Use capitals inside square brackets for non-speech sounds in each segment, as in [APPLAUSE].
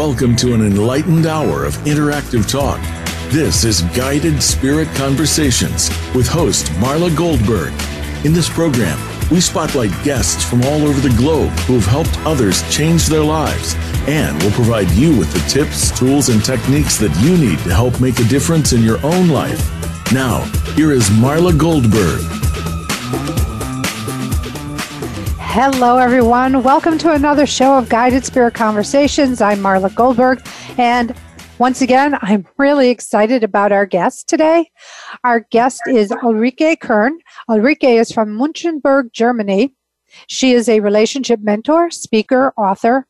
Welcome to an enlightened hour of interactive talk. This is Guided Spirit Conversations with host Marla Goldberg. In this program, we spotlight guests from all over the globe who have helped others change their lives and will provide you with the tips, tools, and techniques that you need to help make a difference in your own life. Now, here is Marla Goldberg. Hello, everyone. Welcome to another show of Guided Spirit Conversations. I'm Marla Goldberg. And once again, I'm really excited about our guest today. Our guest is Ulrike Kern. Ulrike is from Munchenberg, Germany. She is a relationship mentor, speaker, author.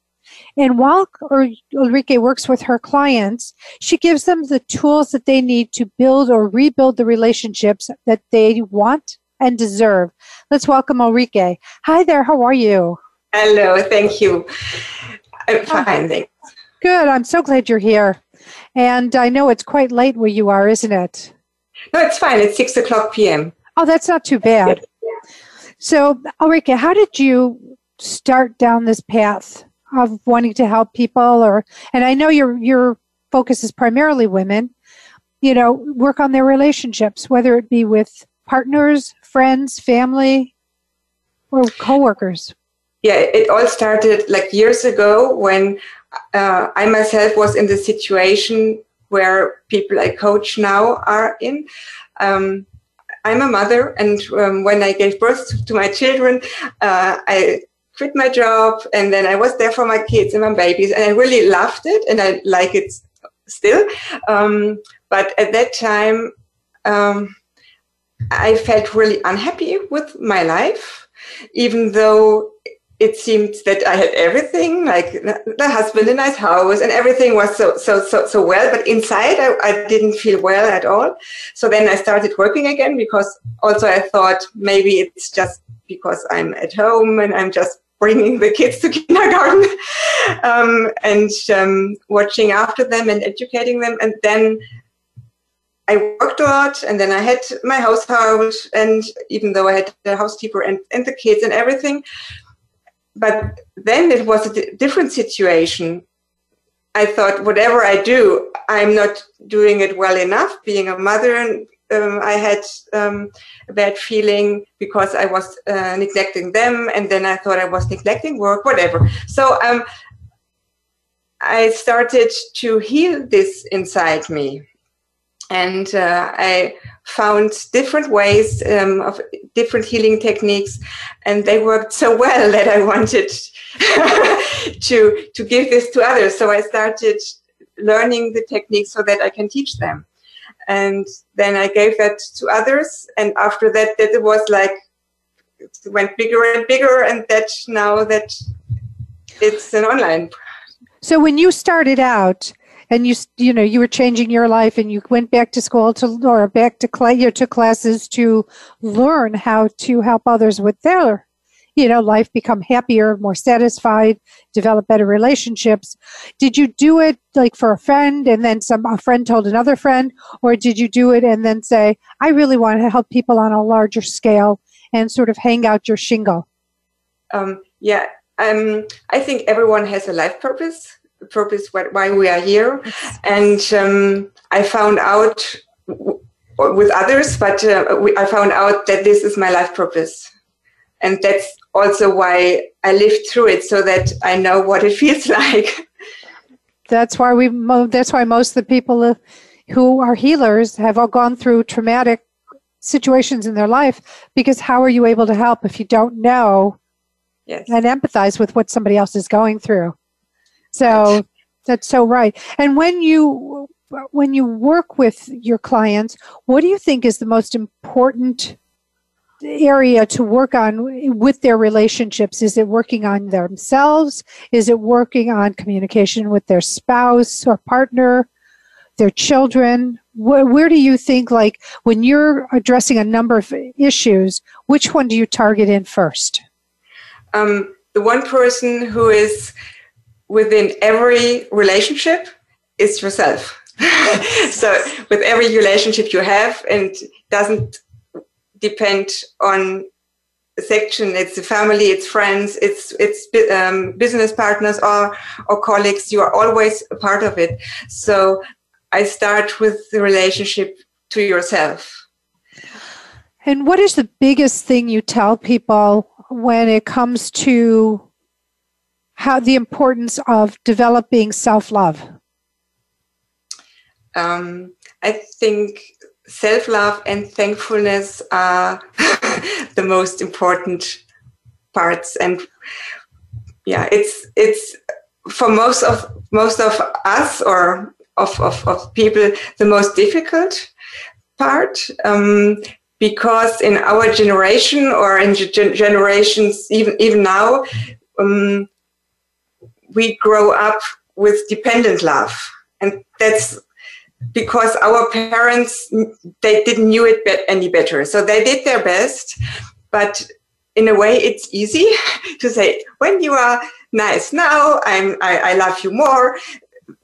And while Ulrike works with her clients, she gives them the tools that they need to build or rebuild the relationships that they want and deserve. Let's welcome Ulrike. Hi there, how are you? Hello, thank you. I'm ah. fine, thanks. Good, I'm so glad you're here. And I know it's quite late where you are, isn't it? No, it's fine. It's 6 o'clock p.m. Oh, that's not too bad. So, Ulrike, how did you start down this path of wanting to help people or and I know your your focus is primarily women, you know, work on their relationships, whether it be with partners, friends, family, or coworkers? Yeah, it all started like years ago when uh, I myself was in the situation where people I coach now are in. Um, I'm a mother, and um, when I gave birth to my children, uh, I quit my job, and then I was there for my kids and my babies, and I really loved it, and I like it still. Um, but at that time, um, I felt really unhappy with my life, even though it seemed that I had everything, like the husband, a nice house, and everything was so so so so well. But inside, I, I didn't feel well at all. So then I started working again because also I thought maybe it's just because I'm at home and I'm just bringing the kids to [LAUGHS] kindergarten um, and um, watching after them and educating them, and then I worked a lot and then I had my household and even though I had the housekeeper and, and the kids and everything, but then it was a different situation. I thought whatever I do, I'm not doing it well enough. Being a mother, and um, I had um, a bad feeling because I was uh, neglecting them, and then I thought I was neglecting work, whatever. So um, I started to heal this inside me and uh, I found different ways um, of different healing techniques, and they worked so well that I wanted [LAUGHS] to to give this to others. So I started learning the techniques so that I can teach them, and then I gave that to others. And after that, that it was like it went bigger and bigger, and that now that it's an online. So when you started out and you you know you were changing your life and you went back to school to or back to class you took classes to learn how to help others with their you know life become happier more satisfied develop better relationships. Did you do it like for a friend and then some a friend told another friend? Or did you do it and then say i really want to help people on a larger scale and sort of hang out your shingle um, yeah um, i think everyone has a life purpose purpose why we are here. And um, I found out w- with others, but uh, we, I found out that this is my life purpose. And that's also why I lived through it so that I know what it [LAUGHS] feels like. That's why we. That's why most of the people who are healers have all gone through traumatic situations in their life. Because how are you able to help if you don't know yes. and empathize with what somebody else is going through? So that's so right. And when you when you work with your clients, what do you think is the most important area to work on with their relationships? Is it working on themselves? Is it working on communication with their spouse or partner, their children? Where, where do you think, like, when you're addressing a number of issues, which one do you target in first? Um, the one person who is within every relationship is yourself. [LAUGHS] so with every relationship you have and doesn't depend on section. It's the family, it's friends, it's it's um, business partners or or colleagues. You are always a part of it. So I start with the relationship to yourself. And what is the biggest thing you tell people when it comes to how the importance of developing self love? Um, I think self love and thankfulness are [LAUGHS] the most important parts, and yeah, it's it's for most of most of us or of, of, of people the most difficult part um, because in our generation or in generations even even now um, we grow up with dependent love. And that's because our parents they didn't knew it any better. So they did their best but in a way it's easy [LAUGHS] to say when you are nice now i'm i, I love you more.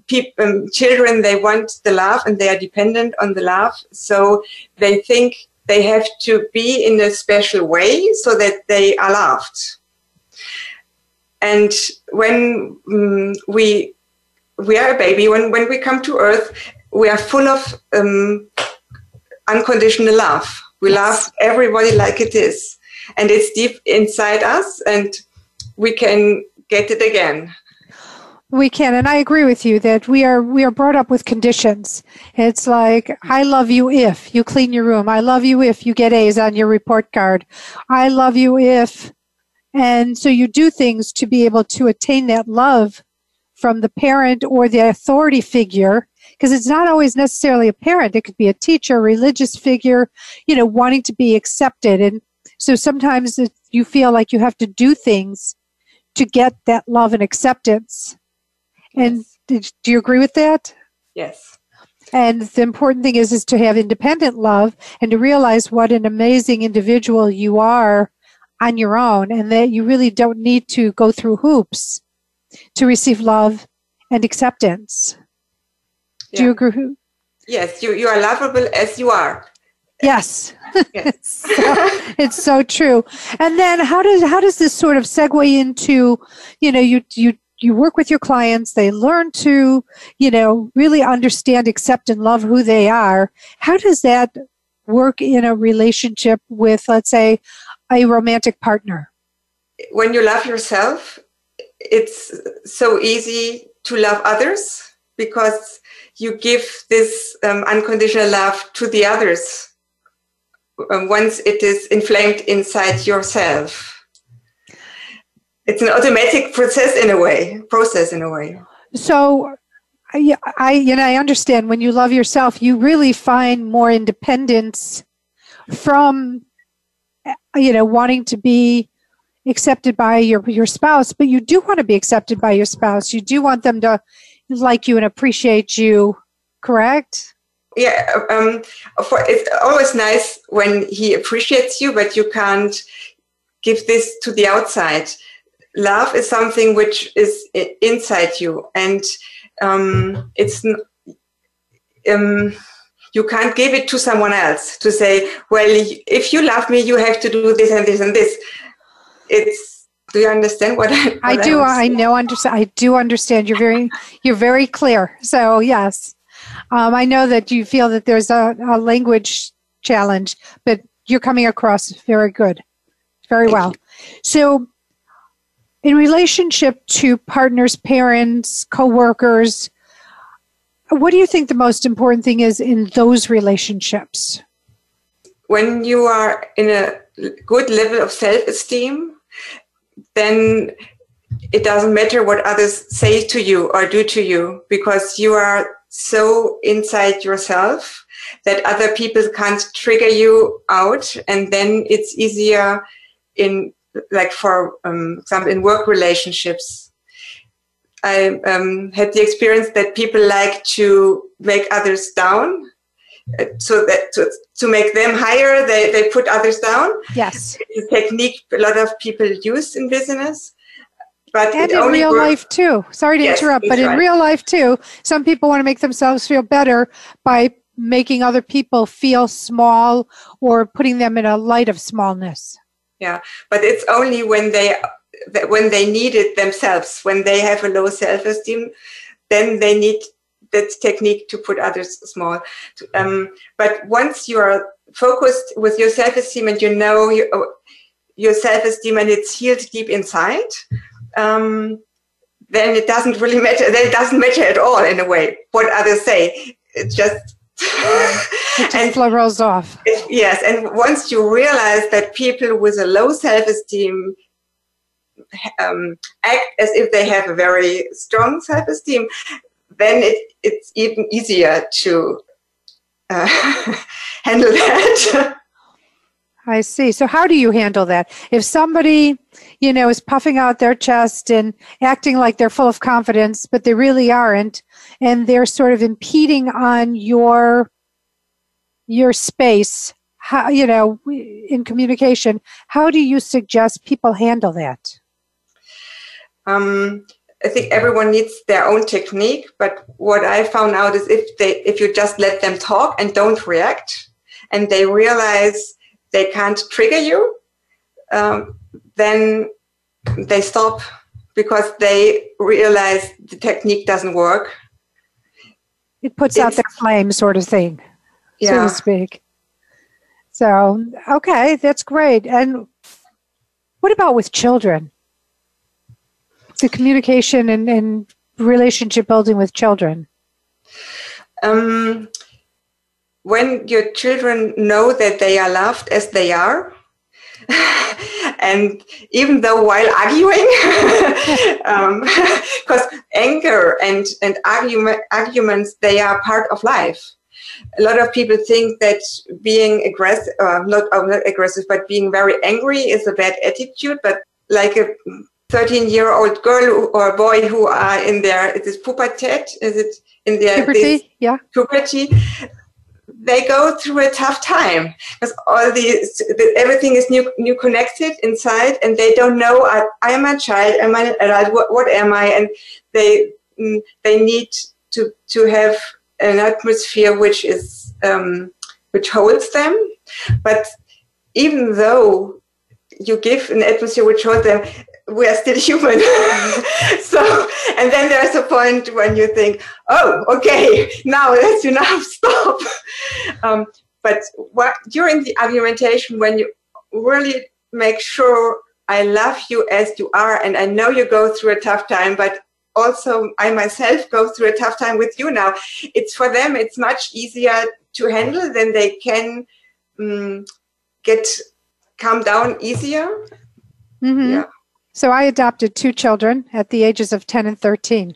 People, um, children they want the love and they are dependent on the love. So they think they have to be in a special way so that they are loved and when um, we we are a baby when when we come to earth we are full of um, unconditional love. We yes. love everybody like it is, and it's deep inside us, and we can get it again. We can, and I agree with you that we are we are brought up with conditions. It's like I love you if you clean your room. I love you if you get A's on your report card. I love you if, and so you do things to be able to attain that love from the parent or the authority figure because it's not always necessarily a parent. It could be a teacher religious figure you know wanting to be accepted. And so sometimes you feel like you have to do things to get that love and acceptance. And did, do you agree with that? Yes. And the important thing is is to have independent love and to realize what an amazing individual you are on your own and that you really don't need to go through hoops to receive love and acceptance do you agree? Yes, you, you are lovable as you are. Yes. yes. it's, [LAUGHS] so, it's so true. And then how does how does this sort of segue into, you know, you you you work with your clients, they learn to, you know, really understand, accept and love who they are. How does that work in a relationship with let's say a romantic partner? When you love yourself, it's so easy to love others because you give this um, unconditional love to the others um, once it is inflamed inside yourself. It's an automatic process in a way, process in a way. So, I, I, you know, I understand when you love yourself, you really find more independence from, you know, wanting to be accepted by your your spouse, but you do want to be accepted by your spouse. You do want them to like you and appreciate you, correct? Yeah, um, for, it's always nice when he appreciates you, but you can't give this to the outside. Love is something which is inside you, and um, it's um, you can't give it to someone else to say, "Well, if you love me, you have to do this and this and this." It's do you understand what I? What I do. I, I know. Understand. I do understand. You're very. You're very clear. So yes, um, I know that you feel that there's a, a, language challenge, but you're coming across very good, very Thank well. You. So, in relationship to partners, parents, coworkers, what do you think the most important thing is in those relationships? When you are in a good level of self-esteem then it doesn't matter what others say to you or do to you because you are so inside yourself that other people can't trigger you out and then it's easier in like for um, example in work relationships i um, had the experience that people like to make others down so that to, to make them higher they, they put others down yes it's a technique a lot of people use in business but and in real works. life too sorry to yes, interrupt but right. in real life too some people want to make themselves feel better by making other people feel small or putting them in a light of smallness Yeah, but it's only when they when they need it themselves, when they have a low self-esteem, then they need that technique to put others small. Um, but once you are focused with your self-esteem and you know your, your self-esteem and it's healed deep inside, um, then it doesn't really matter. Then it doesn't matter at all in a way what others say. It just it just [LAUGHS] and, rolls off. It, yes, and once you realize that people with a low self-esteem um, act as if they have a very strong self-esteem, then it, it's even easier to uh, [LAUGHS] handle that. I see. So how do you handle that? If somebody, you know, is puffing out their chest and acting like they're full of confidence, but they really aren't, and they're sort of impeding on your your space, how you know, in communication, how do you suggest people handle that? Um, I think everyone needs their own technique, but what I found out is if they if you just let them talk and don't react, and they realize they can't trigger you, um, then they stop because they realize the technique doesn't work. It puts it's, out their flame, sort of thing, yeah. so to speak. So, okay, that's great. And what about with children? The communication and, and relationship building with children. Um, when your children know that they are loved as they are, [LAUGHS] and even though while arguing, because [LAUGHS] um, [LAUGHS] anger and, and argument, arguments, they are part of life. A lot of people think that being aggressive, uh, not, uh, not aggressive, but being very angry is a bad attitude. But like a 13 year old girl or boy who are in their it is it puberty? Is it in their puberty? Yeah. Puberty they go through a tough time because all these everything is new new connected inside and they don't know I, I am a child am I an adult what, what am I and they mm, they need to to have an atmosphere which is um, which holds them but even though you give an atmosphere which holds them we are still human. [LAUGHS] so, and then there's a point when you think, oh, okay, now that's enough, [LAUGHS] stop. Um, but what, during the argumentation, when you really make sure I love you as you are, and I know you go through a tough time, but also I myself go through a tough time with you now. It's for them, it's much easier to handle than they can um, get calm down easier. Mm-hmm. Yeah. So I adopted two children at the ages of 10 and 13.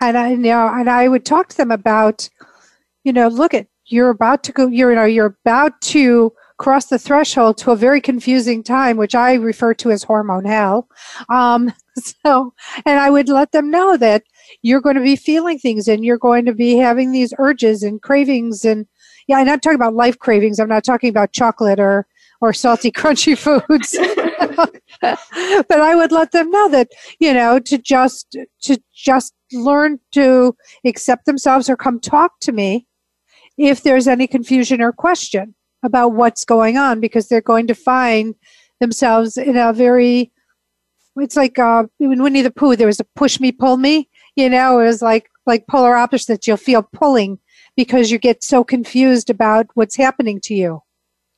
And I you know and I would talk to them about, you know, look at you're about to go you're you know you're about to cross the threshold to a very confusing time, which I refer to as hormone hell. Um, [LAUGHS] so, and I would let them know that you're going to be feeling things and you're going to be having these urges and cravings and yeah, I'm not talking about life cravings. I'm not talking about chocolate or or salty, [LAUGHS] crunchy foods. [LAUGHS] [LAUGHS] but I would let them know that, you know, to just, to just learn to accept themselves or come talk to me if there's any confusion or question about what's going on because they're going to find themselves in a very it's like uh, in Winnie the Pooh there was a push me pull me you know it was like like polar opposites you'll feel pulling because you get so confused about what's happening to you.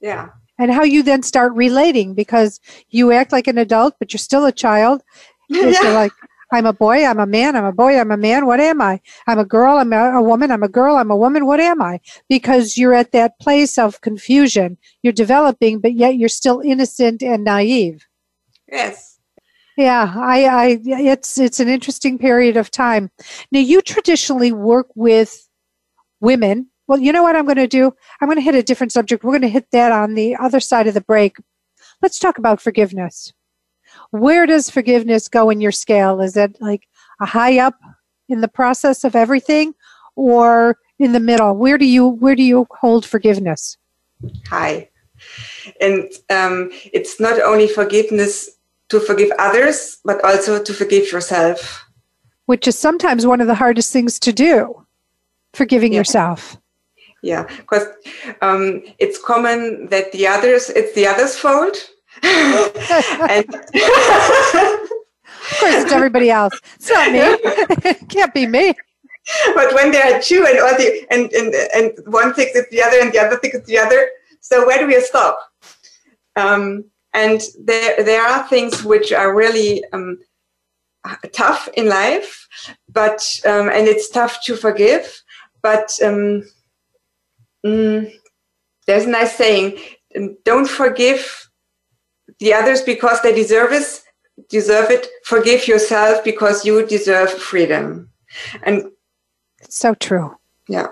Yeah and how you then start relating because you act like an adult, but you're still a child. Yeah. You're [LAUGHS] like, I'm a boy, I'm a man, I'm a boy, I'm a man. What am I? I'm a girl, I'm a, a, woman, I'm a girl, I'm a woman. What am I? Because you're at that place of confusion. You're developing, but yet you're still innocent and naive. Yes. Yeah, I, I, it's, it's an interesting period of time. Now, you traditionally work with women well, you know what I'm going to do? I'm going to hit a different subject. We're going to hit that on the other side of the break. Let's talk about forgiveness. Where does forgiveness go in your scale? Is it like a high up in the process of everything or in the middle? Where do you where do you hold forgiveness? High. And um, it's not only forgiveness to forgive others, but also to forgive yourself. Which is sometimes one of the hardest things to do, forgiving yeah. yourself yeah because um, it's common that the others it's the others fault [LAUGHS] and of course, it's everybody else. It's not me. it [LAUGHS] can't be me. But when there are two and all the and, and and one thinks it's the other and the other thinks it's the other, so where do we stop? Um, and there there are things which are really um, tough in life, but um, and it's tough to forgive. But um, mm, there's a nice saying: "Don't forgive the others because they deserve it. Deserve it. Forgive yourself because you deserve freedom." And so true. Yeah.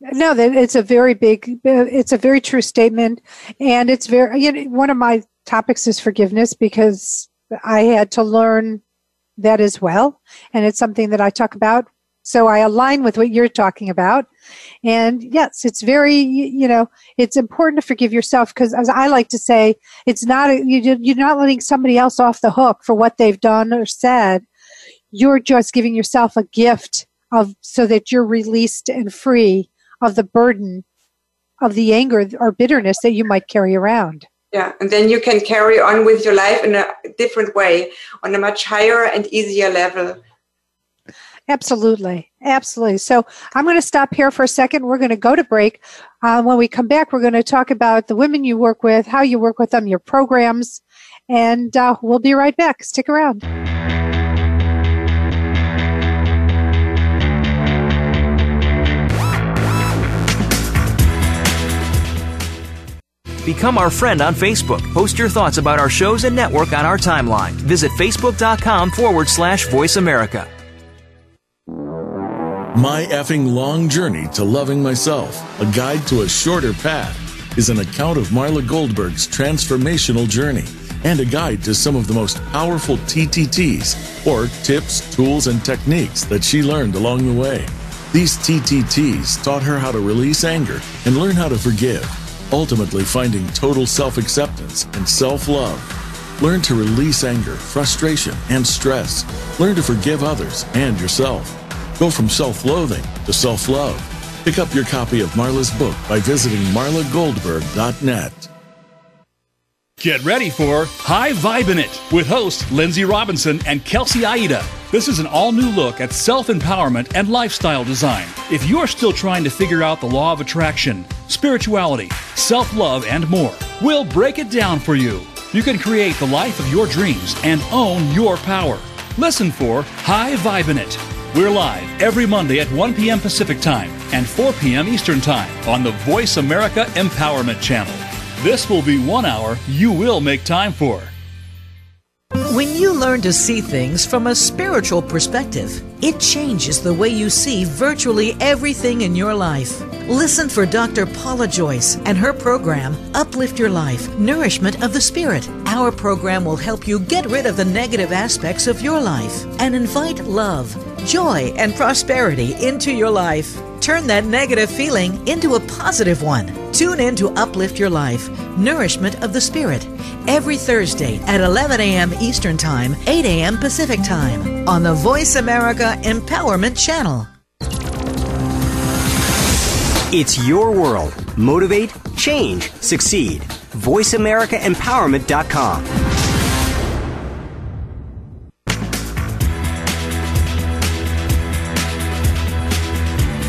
No, that it's a very big, it's a very true statement, and it's very. You know, one of my topics is forgiveness because I had to learn that as well, and it's something that I talk about. So I align with what you're talking about, and yes, it's very, you know, it's important to forgive yourself because, as I like to say, it's not you're not letting somebody else off the hook for what they've done or said. You're just giving yourself a gift of so that you're released and free of the burden of the anger or bitterness that you might carry around. Yeah, and then you can carry on with your life in a different way, on a much higher and easier level. Absolutely. Absolutely. So I'm going to stop here for a second. We're going to go to break. Uh, when we come back, we're going to talk about the women you work with, how you work with them, your programs, and uh, we'll be right back. Stick around. Become our friend on Facebook. Post your thoughts about our shows and network on our timeline. Visit facebook.com forward slash voice America. My effing long journey to loving myself, a guide to a shorter path, is an account of Marla Goldberg's transformational journey and a guide to some of the most powerful TTTs, or tips, tools, and techniques that she learned along the way. These TTTs taught her how to release anger and learn how to forgive ultimately finding total self acceptance and self love. Learn to release anger, frustration, and stress. Learn to forgive others and yourself. Go from self loathing to self love. Pick up your copy of Marla's book by visiting marlagoldberg.net. Get ready for High Vibe in It with host Lindsay Robinson and Kelsey Aida. This is an all new look at self empowerment and lifestyle design. If you are still trying to figure out the law of attraction, spirituality, self love, and more, we'll break it down for you. You can create the life of your dreams and own your power. Listen for High Vibe in It. We're live every Monday at 1 p.m. Pacific Time and 4 p.m. Eastern Time on the Voice America Empowerment Channel. This will be one hour you will make time for. When you learn to see things from a spiritual perspective, it changes the way you see virtually everything in your life. Listen for Dr. Paula Joyce and her program, Uplift Your Life Nourishment of the Spirit. Our program will help you get rid of the negative aspects of your life and invite love, joy, and prosperity into your life. Turn that negative feeling into a positive one. Tune in to Uplift Your Life, Nourishment of the Spirit, every Thursday at 11 a.m. Eastern Time, 8 a.m. Pacific Time on the Voice America Empowerment Channel. It's your world. Motivate, change, succeed. VoiceAmericaEmpowerment.com.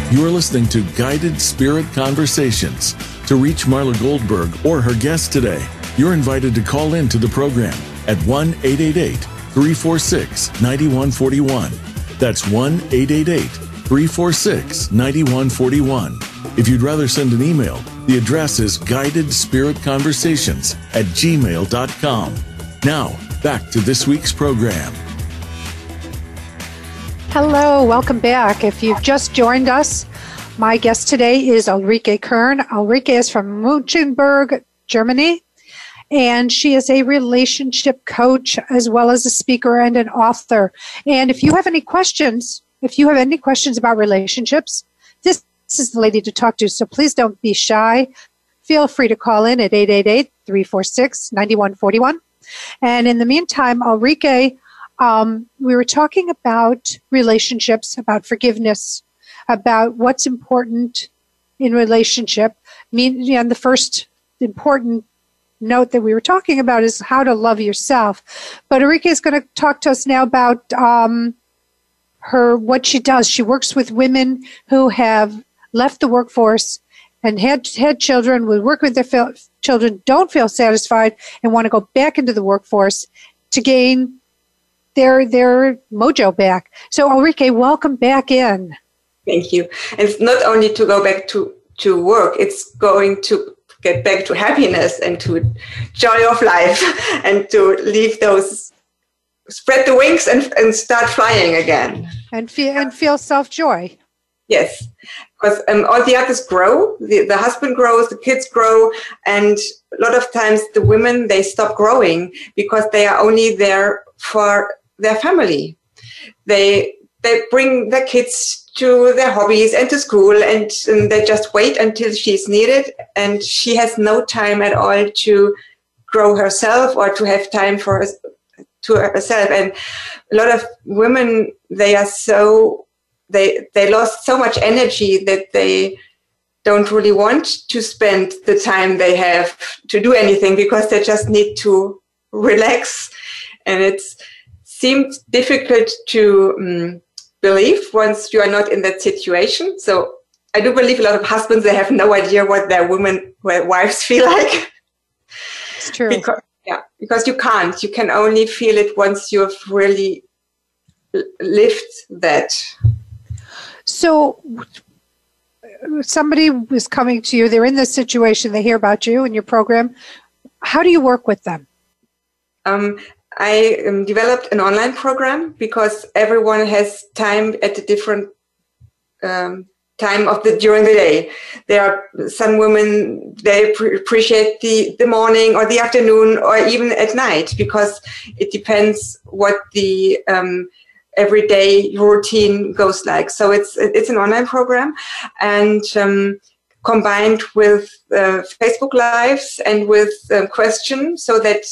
You're listening to Guided Spirit Conversations. To reach Marla Goldberg or her guest today, you're invited to call in to the program at 1 888 346 9141. That's 1 888 346 9141. If you'd rather send an email, the address is guidedspiritconversations at gmail.com. Now, back to this week's program. Hello, welcome back. If you've just joined us, my guest today is Ulrike Kern. Ulrike is from Munchenberg, Germany, and she is a relationship coach as well as a speaker and an author. And if you have any questions, if you have any questions about relationships, this is the lady to talk to. So please don't be shy. Feel free to call in at 888 346 9141. And in the meantime, Ulrike, um, we were talking about relationships, about forgiveness, about what's important in relationship. And the first important note that we were talking about is how to love yourself. But Ulrike is going to talk to us now about um, her what she does. She works with women who have left the workforce and had had children, would work with their children, don't feel satisfied, and want to go back into the workforce to gain their their mojo back. So Ulrike, welcome back in. Thank you. And it's not only to go back to to work; it's going to get back to happiness and to joy of life, [LAUGHS] and to leave those spread the wings and, and start flying again. And feel and feel self joy. Yes, because um, all the others grow. The, the husband grows, the kids grow, and a lot of times the women they stop growing because they are only there for their family. They they bring their kids to their hobbies and to school, and, and they just wait until she's needed, and she has no time at all to grow herself or to have time for to herself. And a lot of women they are so they they lost so much energy that they don't really want to spend the time they have to do anything because they just need to relax and it's seemed difficult to um, believe once you are not in that situation. So I do believe a lot of husbands they have no idea what their women, their wives [LAUGHS] feel like. It's true. because, yeah, because you can't. You can only feel it once you've really lived that. So somebody is coming to you, they're in this situation, they hear about you and your program. How do you work with them? Um, I um, developed an online program because everyone has time at a different um, time of the during the day. There are some women they pre- appreciate the the morning or the afternoon or even at night because it depends what the um, everyday routine goes like. So it's it's an online program and. Um, combined with uh, Facebook Lives and with um, questions so that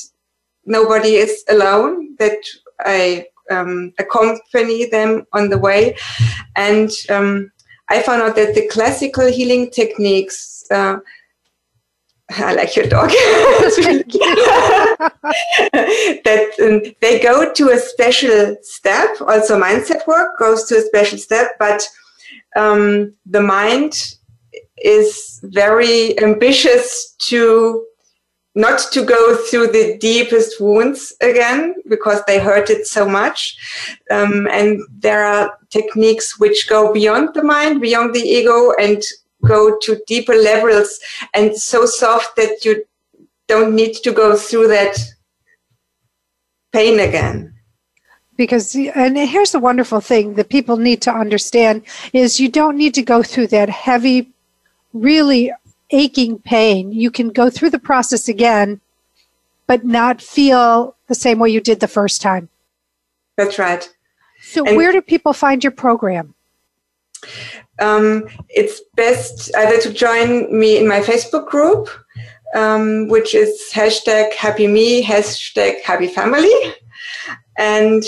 nobody is alone, that I um, accompany them on the way. And um, I found out that the classical healing techniques, uh, I like your dog, [LAUGHS] that um, they go to a special step. Also, mindset work goes to a special step, but um, the mind is very ambitious to not to go through the deepest wounds again because they hurt it so much. Um, and there are techniques which go beyond the mind, beyond the ego, and go to deeper levels and so soft that you don't need to go through that pain again because and here's the wonderful thing that people need to understand is you don't need to go through that heavy really aching pain, you can go through the process again, but not feel the same way you did the first time. That's right. So, and where do people find your program? Um, it's best either to join me in my Facebook group, um, which is hashtag happy me, hashtag happy family. And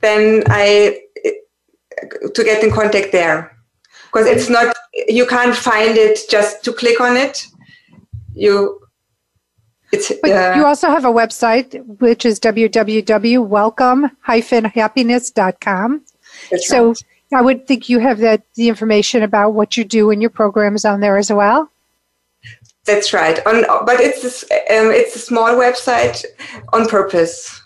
then I, to get in contact there because it's not you can't find it just to click on it. You it's uh, you also have a website which is www.welcome-happiness.com so right. i would think you have that the information about what you do and your programs on there as well. That's right. On but it's um, it's a small website on purpose.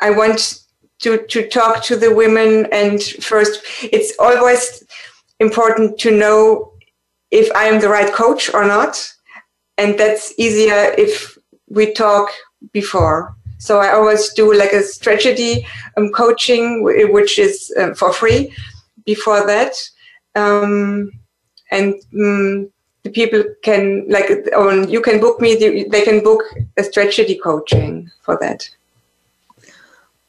I want to to talk to the women and first it's always important to know if I am the right coach or not. And that's easier if we talk before. So I always do like a strategy um, coaching, which is um, for free before that. Um, and um, the people can like, on, you can book me, they can book a strategy coaching for that.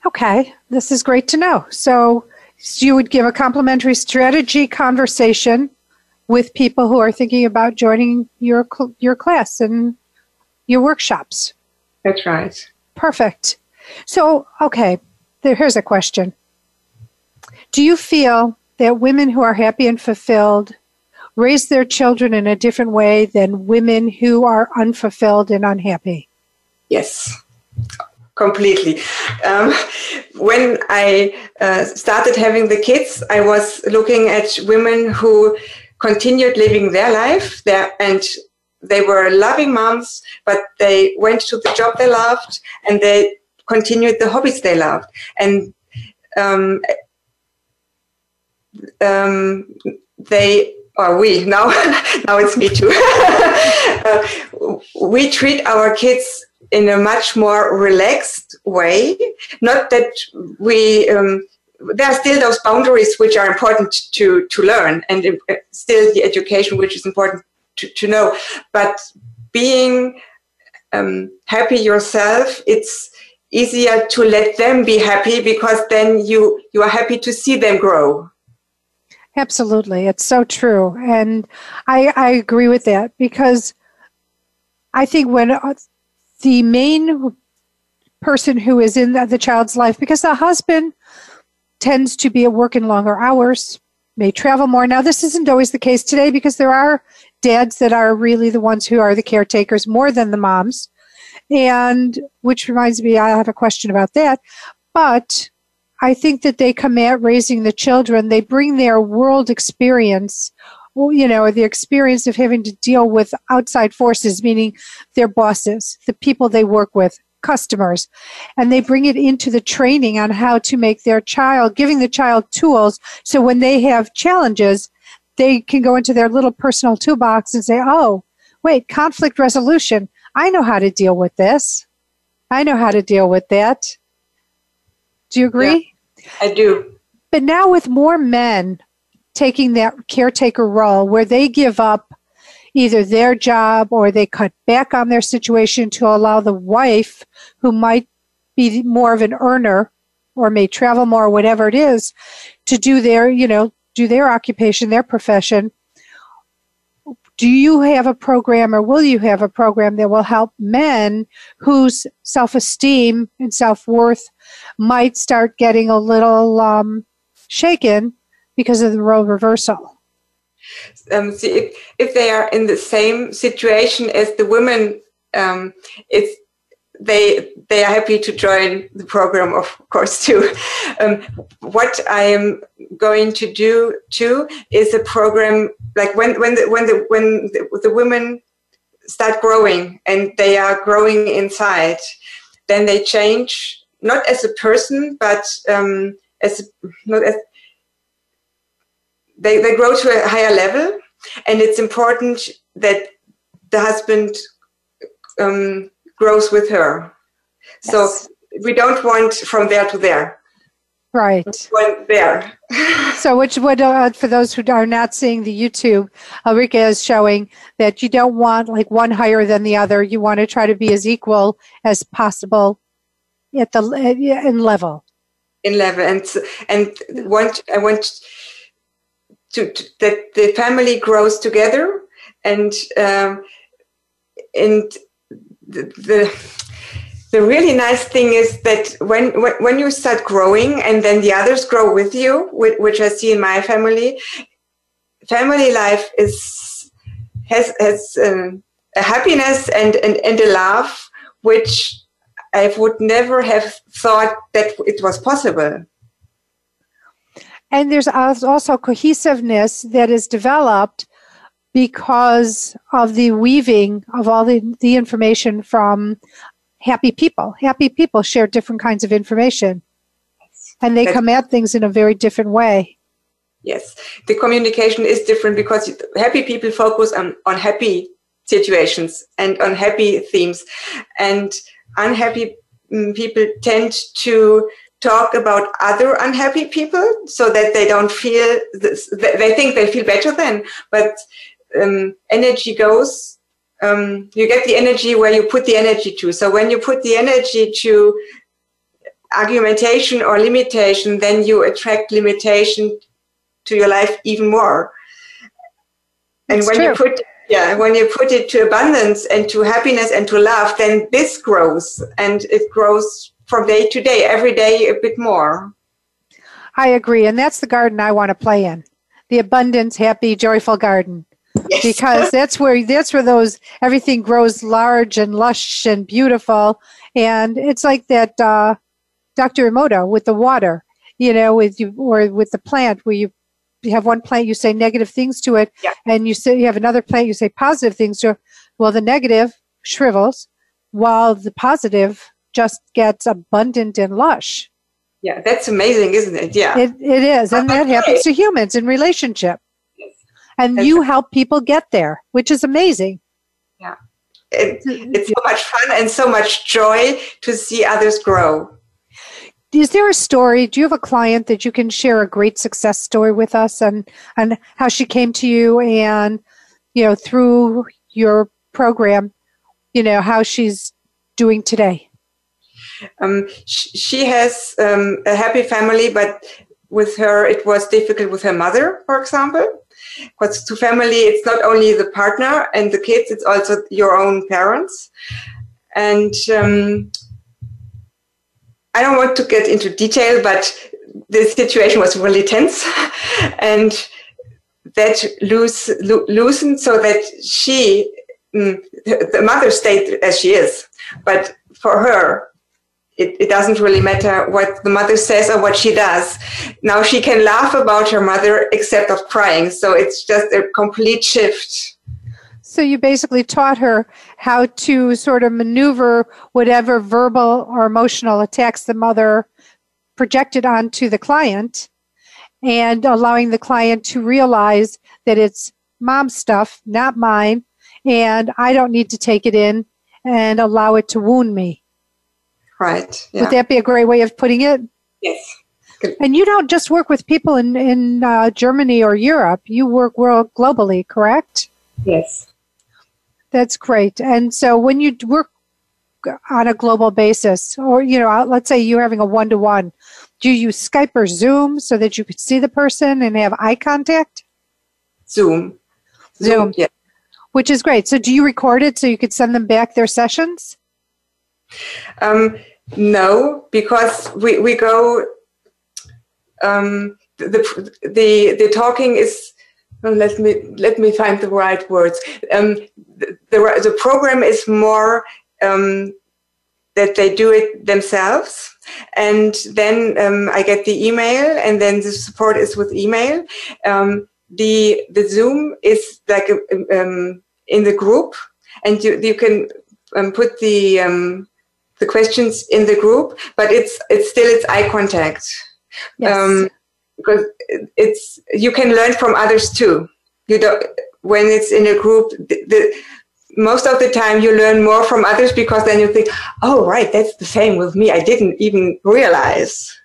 Okay, this is great to know. So so you would give a complimentary strategy conversation with people who are thinking about joining your your class and your workshops. That's right. Perfect. So, okay, there, here's a question. Do you feel that women who are happy and fulfilled raise their children in a different way than women who are unfulfilled and unhappy. Yes, completely. Um, when I uh, started having the kids, I was looking at women who continued living their life there and they were loving moms, but they went to the job they loved and they continued the hobbies they loved. And um, um, they or we now [LAUGHS] now it's me too [LAUGHS] uh, we treat our kids in a much more relaxed way. Not that we um, there are still those boundaries which are important to to learn and uh, still the education which is important to, to know. But being um, happy yourself it's easier to let them be happy because then you you are happy to see them grow. Absolutely. It's so true. And i i agree with that because i think when uh, the main person who is in the, the child's life because the husband tends to be at work in longer hours may travel more now this isn't always the case today because there are dads that are really the ones who are the caretakers more than the moms and which reminds me, I have a question about that. But I think that they come at raising the children, they bring their world experience, you know, the experience of having to deal with outside forces, meaning their bosses, the people they work with, customers, and they bring it into the training on how to make their child, giving the child tools so when they have challenges, they can go into their little personal toolbox and say, oh, wait, conflict resolution. I know how to deal with this. I know how to deal with that. Do you agree? Yeah, I do. But now, with more men taking that caretaker role where they give up either their job or they cut back on their situation to allow the wife, who might be more of an earner or may travel more, whatever it is, to do their, you know, do their occupation, their profession. Do you have a program or will you have a program that will help men whose self esteem and self worth might start getting a little um, shaken because of the role reversal? Um, see, if, if they are in the same situation as the women, um, it's they they are happy to join the program, of course, too. [LAUGHS] Um, what I am going to do too is a program like when when the when the when the, the women start growing and they are growing inside, then they change not as a person, but um, as not as they, they grow to a higher level, and it's important that the husband um, grows with her. Yes. So we don't want from there to there. Right. Went there. [LAUGHS] so, which would, uh, for those who are not seeing the YouTube, Ulrika is showing that you don't want like one higher than the other. You want to try to be as equal as possible at the in level. In level, and and want I want to, to that the family grows together, and um, and the, the the really nice thing is that when, when, you start growing and then the others grow with you, which I see in my family, family life is has has um, a happiness and, and and a love which I would never have thought that it was possible. And there's also cohesiveness that is developed because of the weaving of all the, the information from happy people. Happy people share different kinds of information and they come at things in a very different way. Yes, the communication is different because happy people focus on, on happy situations and on happy themes, and unhappy mm, people tend to talk about other unhappy people so that they don't feel this, they think they feel better then, but um, energy goes um, you get the energy where you put the energy to. So when you put the energy to argumentation or limitation, then you attract limitation to your life even more. And when true. you put yeah, when you put it to abundance and to happiness and to love, then this grows and it grows from day to day, every day a bit more. I agree, and that's the garden I want to play in. the abundance, happy, joyful garden. Yes. Because [LAUGHS] that's where that's where those everything grows large and lush and beautiful, and it's like that uh, Dr. Emoto with the water, you know, with you or with the plant where you you have one plant you say negative things to it, Yeah. and you say you have another plant you say positive things to. it. Well, the negative shrivels, while the positive just gets abundant and lush. Yeah, that's amazing, isn't it? Yeah. It, it is. And that happens to humans in relationship. Yes. And That's you help people get there, which is amazing. Yeah. It- it's so much fun and so much joy to see others grow. Is there a story? Do you have a client that you can share a great success story with us and, and how she came to you and, you know, through your program, you know, how she's doing today? Um, sh- she has um, a happy family, but with her, it was difficult with her mother, for example. Because to family, it's not only the partner and the kids, it's also your own parents. And um, I don't want to get into detail, but the situation was really tense. [LAUGHS] and that loose, lo- loosened so that she, mm, the the mother stayed as she is. But for her, it, it doesn't really matter what the mother says or what she does. Now she can laugh about her mother except of crying. So it's just a complete shift. So you basically taught her how to sort of maneuver whatever verbal or emotional attacks the mother projected onto the client and allowing the client to realize that it's mom's stuff, not mine, and I don't need to take it in and allow it to wound me. Right. Yeah. Would that be a great way of putting it? yes. And you don't just work with people in, in uh, Germany or Europe, you work world globally, correct? Yes. That's great. And so when you work on a global basis, or, you know, uh, let's say you're having a one to one, do you use Skype or Zoom so that you could see the person and have eye contact? Zoom. Zoom. Yeah. Which is great. So do you record it so you could send them back their sessions? Um, no, because we, we go, um, the, the, the talking is, well, let me, let me find the right words. Um, the, the, the program is more, um, that they do it themselves. And then um, I get the email, and then the support is with email. Um, the the Zoom is like um, in the group, and you you can um, put the um, the questions in the group, but it's it's still it's eye contact. Yes. Um, because it's you can learn from others too. You don't when it's in a group. The, the, most of the time you learn more from others because then you think, oh right, that's the same with me. I didn't even realize.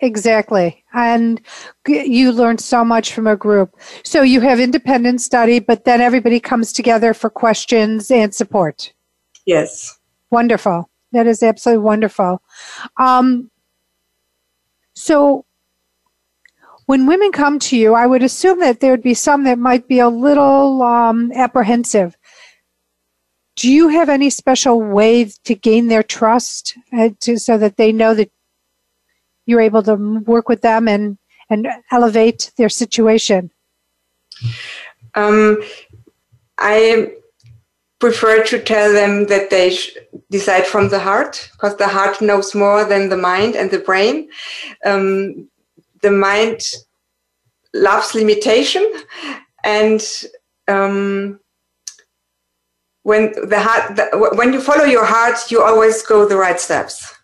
Exactly. And you learn so much from a group. So you have independent study, but then everybody comes together for questions and support. Yes. Wonderful. That is absolutely wonderful. Um, so, when women come to you, I would assume that there would be some that might be a little um, apprehensive. Do you have any special way to gain their trust uh, to, so that they know that you're able to work with them and, and elevate their situation? Um, I prefer to tell them that they sh- decide from the heart because the heart knows more than the mind and the brain. Um, the mind loves limitation, and um, when the heart, the, when you follow your heart, you always go the right steps.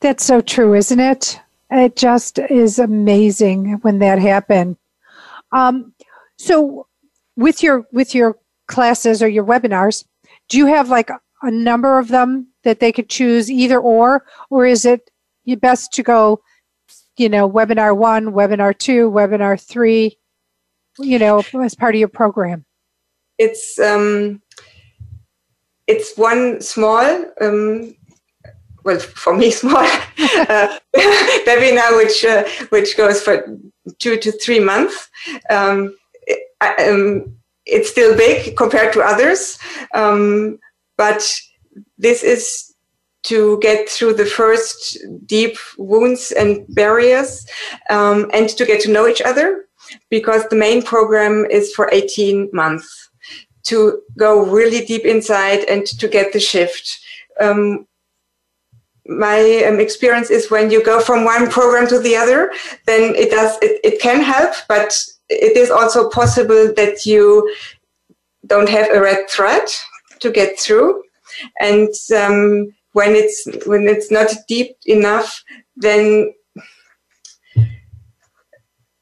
That's so true, isn't it? It just is amazing when that happened. Um, so, with your with your classes or your webinars, do you have like a number of them that they could choose either or, or is it best to go, you know, webinar one, webinar two, webinar three, you know, as part of your program? It's um, it's one small um, well, for me, [LAUGHS] small uh, [LAUGHS] webinar, which uh, which goes for two to three months. Um, it, um, it's still big compared to others, um, but this is to get through the first deep wounds and barriers, um, and to get to know each other. because the main program is for 18 months to go really deep inside and to get the shift. Um, my um, experience is when you go from one program to the other, then it does it, it can help, but it is also possible that you don't have a red thread to get through, and um, when it's when it's not deep enough, then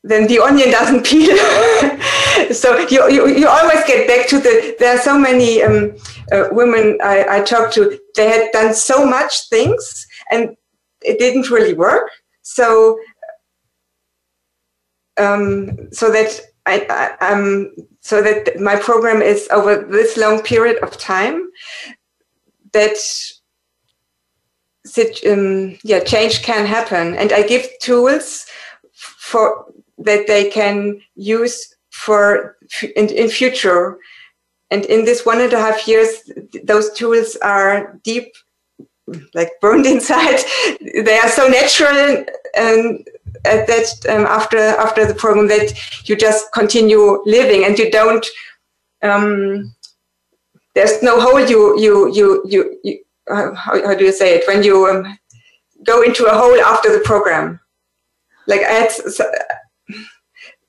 then the onion doesn't [LAUGHS] peel. so you, you, you always get back to the, there are so many um, uh, women I, I talked to, they had done so much things and it didn't really work. So, um, so that I, I, um, so that my program is over this long period of time that um, yeah change can happen and i give tools for that they can use for in, in future. And in this one and a half years, those tools are deep, like burned [LAUGHS] inside. they are so natural and at that um, after after the program that you just continue living and you don't. Um, there's no hole you you you you, you uh, how, how, do you say it when you um, go into a hole after the program like I had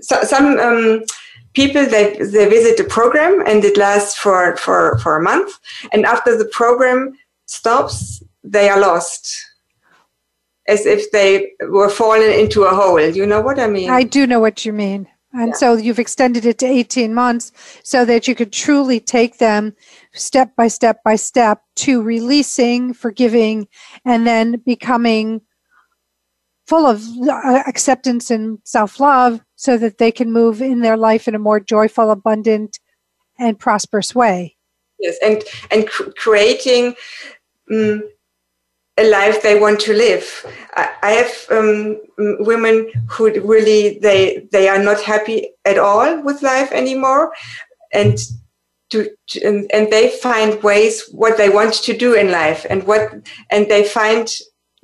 so, some um, people they they visit the program and it lasts for for for a month, and after the program stops, they are lost. As if they were fallen into a hole. You know what I mean? I do know what you mean. And yeah. so you've extended it to 18 months so that you could truly take them step by step by step to releasing, forgiving, and then becoming full of uh, acceptance and self love so that they can move in their life in a more joyful, abundant, and prosperous way. Yes, and and cr- creating um, a life they want to live. I, have um, women who really they they are not happy at all with life anymore, and to, to and, and they find ways what they want to do in life and what and they find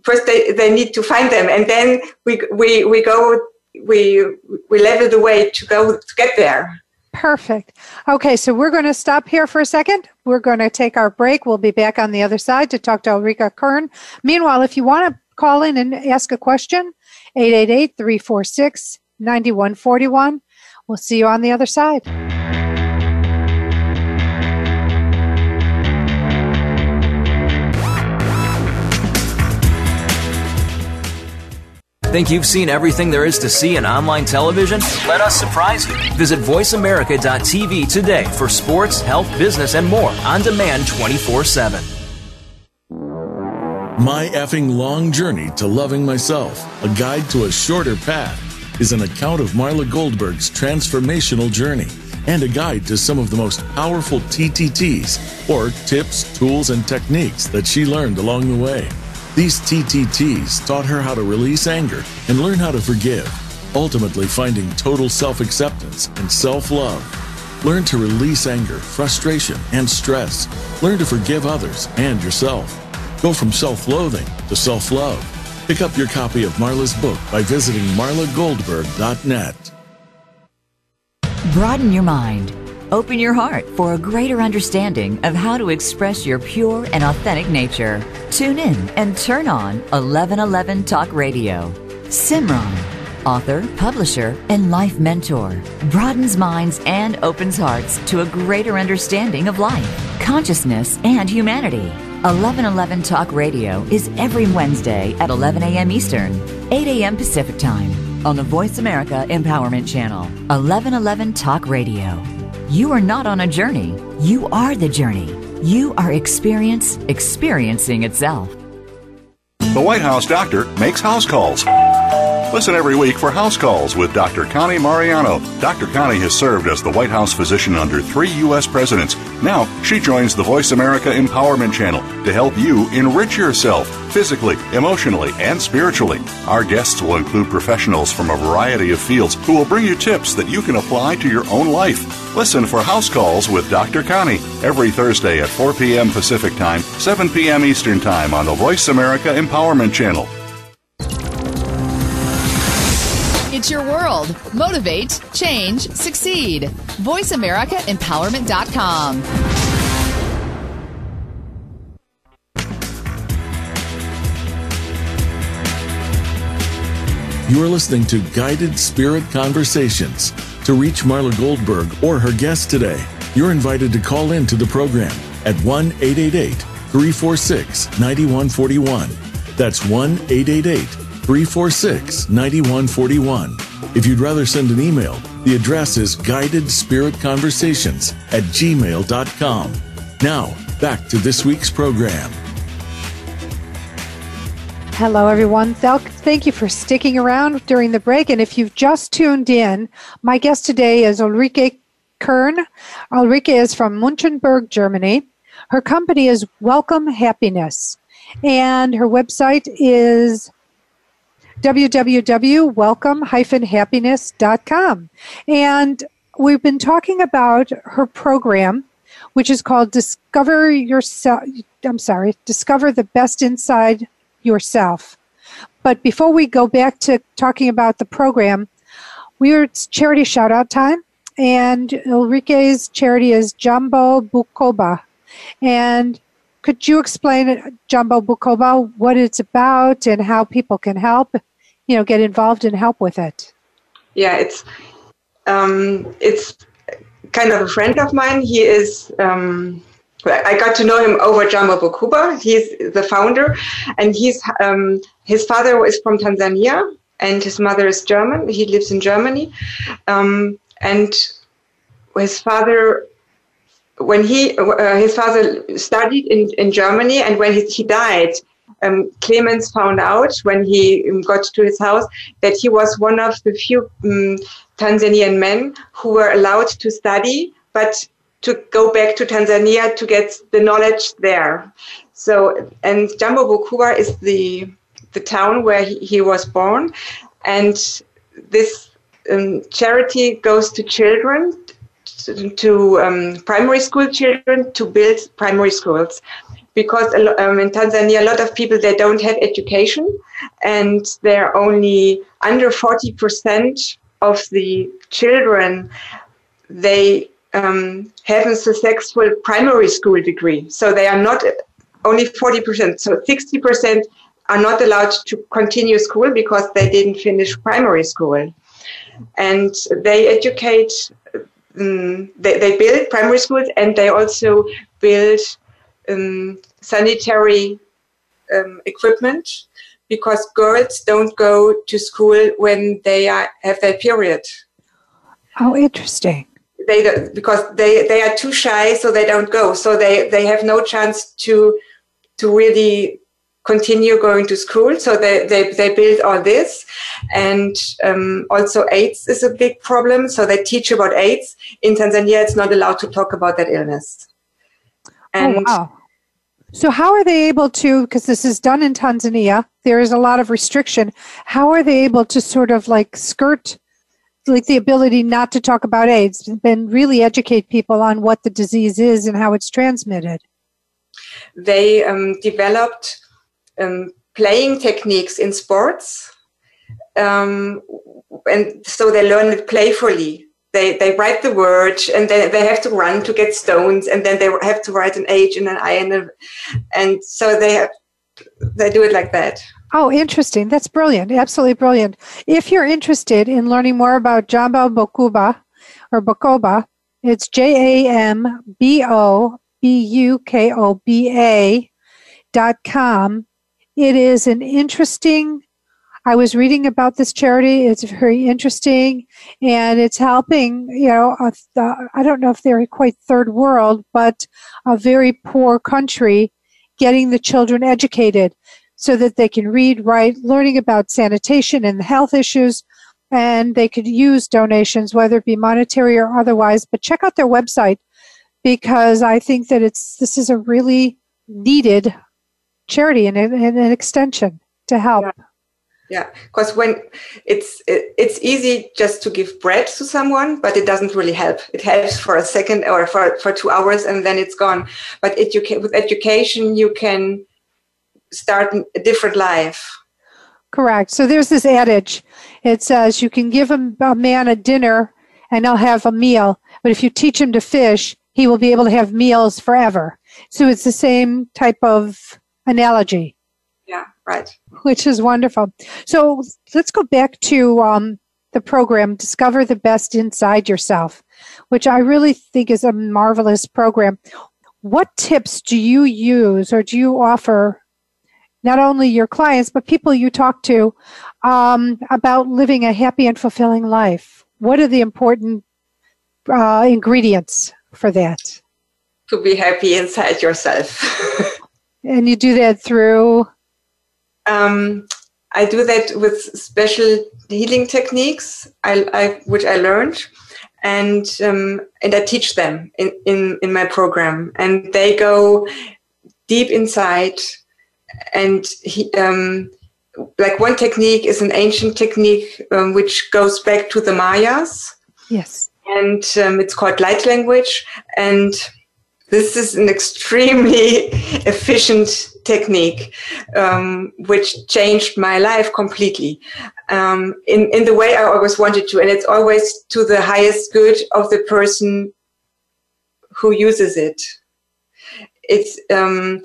first they, they need to find them. And then we we we go we we level the way to go to get there perfect. Okay so we're going to stop here for a second. We're going to take our break. We'll be back on the other side to talk to ulrike kern. Meanwhile if you want to call in and ask a question 888-346-9141 we'll see you on the other side Think you've seen everything there is to see in online television? Let us surprise you. Visit VoiceAmerica.tv today for sports, health, business, and more on demand 24 7. My effing long journey to loving myself, a guide to a shorter path, is an account of Marla Goldberg's transformational journey and a guide to some of the most powerful TTTs, or tips, tools, and techniques that she learned along the way. These TTTs taught her how to release anger and learn how to forgive, ultimately finding total self acceptance and self love. Learn to release anger, frustration, and stress. Learn to forgive others and yourself. Go from self loathing to self love. Pick up your copy of Marla's book by visiting marlagoldberg.net. Broaden your mind. Open your heart for a greater understanding of how to express your pure and authentic nature. Tune in and turn on 1111 Talk Radio. Simran, author, publisher, and life mentor, broadens minds and opens hearts to a greater understanding of life, consciousness, and humanity. 1111 Talk Radio is every Wednesday at 11 a.m. Eastern, 8 a.m. Pacific Time on the Voice America Empowerment Channel. 1111 Talk Radio. You are not on a journey. You are the journey. You are experience experiencing itself. The White House doctor makes house calls. Listen every week for House Calls with Dr. Connie Mariano. Dr. Connie has served as the White House physician under three U.S. presidents. Now, she joins the Voice America Empowerment Channel to help you enrich yourself physically, emotionally, and spiritually. Our guests will include professionals from a variety of fields who will bring you tips that you can apply to your own life. Listen for House Calls with Dr. Connie every Thursday at 4 p.m. Pacific Time, 7 p.m. Eastern Time on the Voice America Empowerment Channel. It's your world. Motivate, change, succeed. VoiceAmericaEmpowerment.com. You are listening to Guided Spirit Conversations. To reach Marla Goldberg or her guest today, you're invited to call in to the program at 1 888 346 9141. That's 1 888 346 9141. If you'd rather send an email, the address is guidedspiritconversations at gmail.com. Now, back to this week's program. Hello, everyone. Thank you for sticking around during the break. And if you've just tuned in, my guest today is Ulrike Kern. Ulrike is from Munchenberg, Germany. Her company is Welcome Happiness, and her website is www.welcome-happiness.com. And we've been talking about her program, which is called Discover Yourself. I'm sorry, Discover the Best Inside Yourself. But before we go back to talking about the program, we are charity shout out time. And Ulrike's charity is Jambo Bukoba. And could you explain Jambo Bukoba, what it's about and how people can help, you know, get involved and help with it? Yeah, it's um, it's kind of a friend of mine. He is um, I got to know him over Jambo Bukoba. He's the founder, and he's um, his father is from Tanzania and his mother is German. He lives in Germany, um, and his father when he uh, his father studied in, in Germany and when he, he died um, Clemens found out when he got to his house that he was one of the few um, Tanzanian men who were allowed to study but to go back to Tanzania to get the knowledge there. So and Jambo Bukoba is the the town where he, he was born. And this um, charity goes to children to um, primary school children to build primary schools. Because um, in Tanzania a lot of people they don't have education and they're only under 40% of the children they um, have a successful primary school degree so they are not only 40% so 60% are not allowed to continue school because they didn't finish primary school and they educate um, they, they build primary schools and they also build um, sanitary um, equipment because girls don't go to school when they are, have their period. How interesting. They because they, they are too shy, so they don't go. So they, they have no chance to to really continue going to school. So they, they, they build all this. And um, also AIDS is a big problem. So they teach about AIDS. In Tanzania, it's not allowed to talk about that illness. Oh, and oh, wow. So how are they able to, because this is done in Tanzania, there is a lot of restriction. How are they able to sort of like skirt like the ability not to talk about AIDS and really educate people on what the disease is and how it's transmitted? They um, developed um, playing techniques in sports. Um, and so they learn it playfully. They, they write the word and then they have to run to get stones and then they have to write an H and an I and, a, and so they have, they do it like that. Oh, interesting. That's brilliant. Absolutely brilliant. If you're interested in learning more about Jambo Bokuba or Bokoba, it's J A M B O B U K O B A dot com. It is an interesting. I was reading about this charity. It's very interesting, and it's helping. You know, uh, I don't know if they're quite third world, but a very poor country, getting the children educated so that they can read, write, learning about sanitation and health issues, and they could use donations, whether it be monetary or otherwise. But check out their website because I think that it's this is a really needed charity and, and an extension to help. Yeah, because yeah. when it's it, it's easy just to give bread to someone, but it doesn't really help. It helps for a second or for for two hours, and then it's gone. But educa- with education, you can start a different life. Correct. So there's this adage. It says you can give a, a man a dinner and he'll have a meal, but if you teach him to fish, he will be able to have meals forever. So it's the same type of analogy. Yeah, right. Which is wonderful. So let's go back to um, the program, Discover the Best Inside Yourself, which I really think is a marvelous program. What tips do you use or do you offer not only your clients, but people you talk to um, about living a happy and fulfilling life? What are the important uh, ingredients for that? To be happy inside yourself. [LAUGHS] and you do that through? Um, I do that with special healing techniques, I, I, which I learned, and um, and I teach them in, in in my program, and they go deep inside and he, um, like one technique is an ancient technique um, which goes back to the Mayas. Yes. And um, it's called light language. And this is an extremely [LAUGHS] efficient technique, um, which changed my life completely um, in, in the way I always wanted to. And it's always to the highest good of the person who uses it. It's um,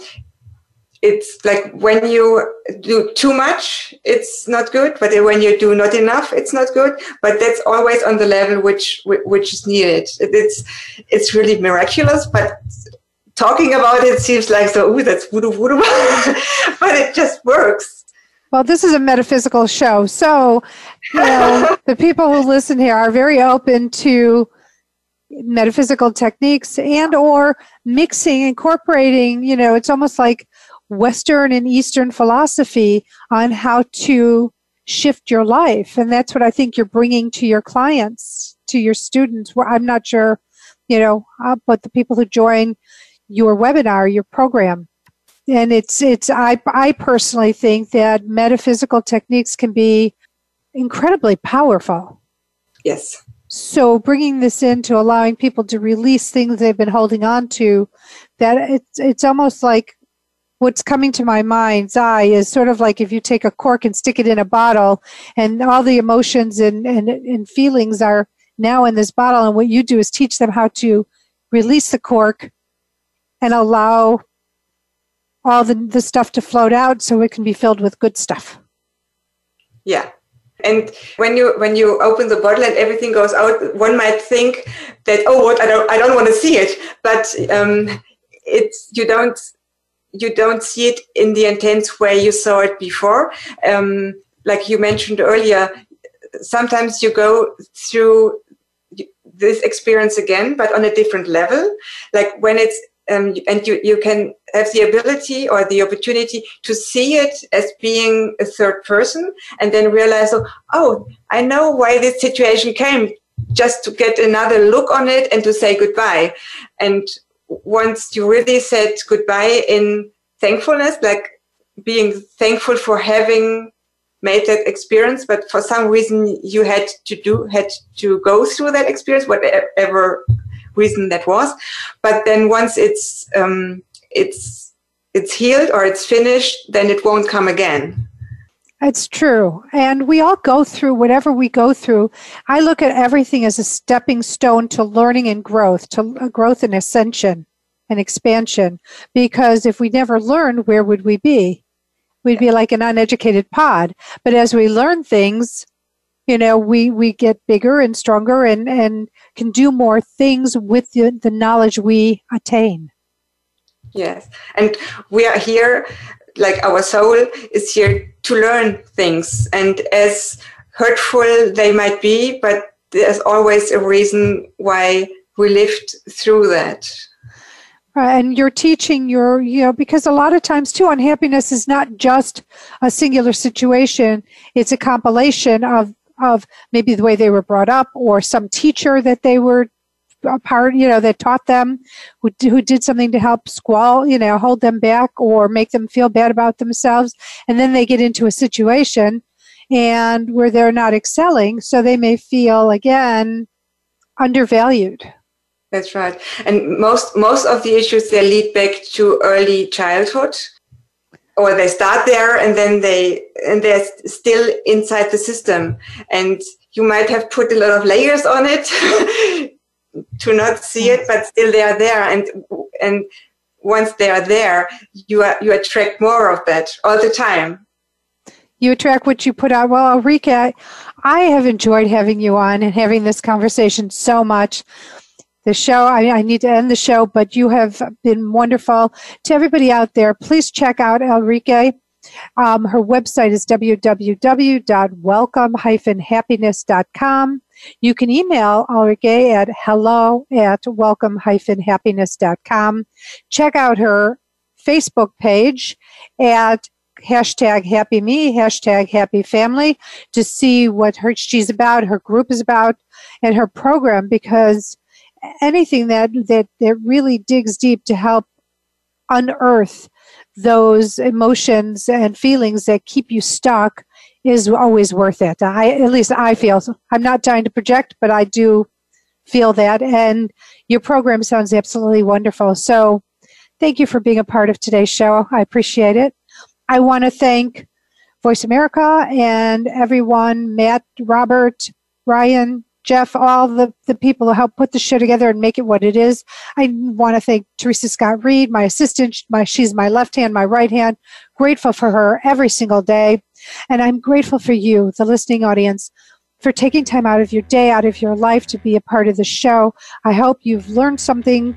it's like when you do too much, it's not good. But when you do not enough, it's not good. But that's always on the level which which is needed. It's it's really miraculous. But talking about it seems like so. Ooh, that's voodoo voodoo, [LAUGHS] but it just works. Well, this is a metaphysical show, so you know, [LAUGHS] the people who listen here are very open to metaphysical techniques and or mixing incorporating you know it's almost like Western and Eastern philosophy on how to shift your life. And that's what I think you're bringing to your clients, to your students. Where I'm not sure, you know, uh, but the people who join your webinar, your program. And it's, it's, I, I personally think that metaphysical techniques can be incredibly powerful. Yes. So bringing this into allowing people to release things they've been holding on to, that it's, it's almost like what's coming to my mind's eye is sort of like if you take a cork and stick it in a bottle and all the emotions and, and, and feelings are now in this bottle. And what you do is teach them how to release the cork and allow all the, the stuff to float out so it can be filled with good stuff. Yeah. And when you when you open the bottle and everything goes out one might think that oh what i don't i don't want to see it. But um, it's you don't you don't see it in the intense way you saw it before. Um, like you mentioned earlier, sometimes you go through this experience again, but on a different level. Like when it's um, and you, you can have the ability or the opportunity to see it as being a third person and then realize, oh, oh, I know why this situation came, just to get another look on it and to say goodbye. And once you really said goodbye in thankfulness, like being thankful for having made that experience, but for some reason you had to do, had to go through that experience, whatever reason that was. But then once it's, um, it's, it's healed or it's finished, then it won't come again. It's true. And we all go through whatever we go through. I look at everything as a stepping stone to learning and growth, to uh, growth and ascension and expansion. Because if we never learned, where would we be? We'd be like an uneducated pod. But as we learn things, you know, we, we get bigger and stronger and, and can do more things with the, the knowledge we attain. Yes. And we are here, like our soul is here to learn things. And as hurtful they might be, but there's always a reason why we lived through that and you're teaching your you know because a lot of times too unhappiness is not just a singular situation it's a compilation of of maybe the way they were brought up or some teacher that they were a part you know that taught them who, who did something to help squall you know hold them back or make them feel bad about themselves. And then they get into a situation and where they're not excelling so they may feel again undervalued. That's right. And most most of the issues they lead back to early childhood or they start there and then they and they're still inside the system. And you might have put a lot of layers on it [LAUGHS] to not see it but still they are there and and once they are there you are, you attract more of that all the time you attract what you put out well ulrike i have enjoyed having you on and having this conversation so much the show. I, I, need to end the show, but you have been wonderful. To everybody out there, please check out Ulrike. Um, her website is www.welcome-happiness.com. You can email Ulrike at hello at welcome-happiness.com. Check out her Facebook page at hashtag happy me, hashtag happy family to see what her, she's about, her group is about, and her program because anything that that that really digs deep to help unearth those emotions and feelings that keep you stuck is always worth it. I at least I feel. I'm not trying to project, but I do feel that. And your program sounds absolutely wonderful. So thank you for being a part of today's show. I appreciate it. I want to thank Voice America and everyone, Matt, Robert, Ryan, Jeff, all the, the people who helped put the show together and make it what it is. I want to thank Teresa Scott Reed, my assistant. My, she's my left hand, my right hand. Grateful for her every single day. And I'm grateful for you, the listening audience, for taking time out of your day, out of your life to be a part of the show. I hope you've learned something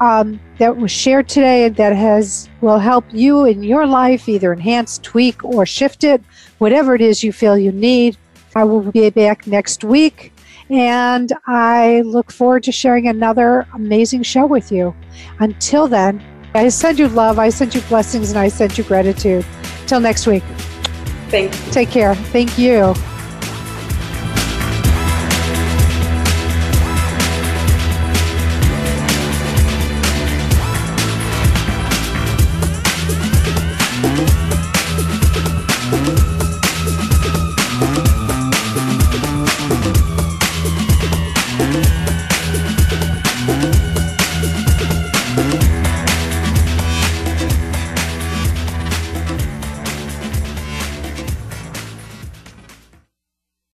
um, that was shared today that has will help you in your life either enhance, tweak, or shift it, whatever it is you feel you need. I will be back next week. And I look forward to sharing another amazing show with you. Until then, I send you love, I send you blessings, and I send you gratitude. Till next week. Thanks. Take care. Thank you.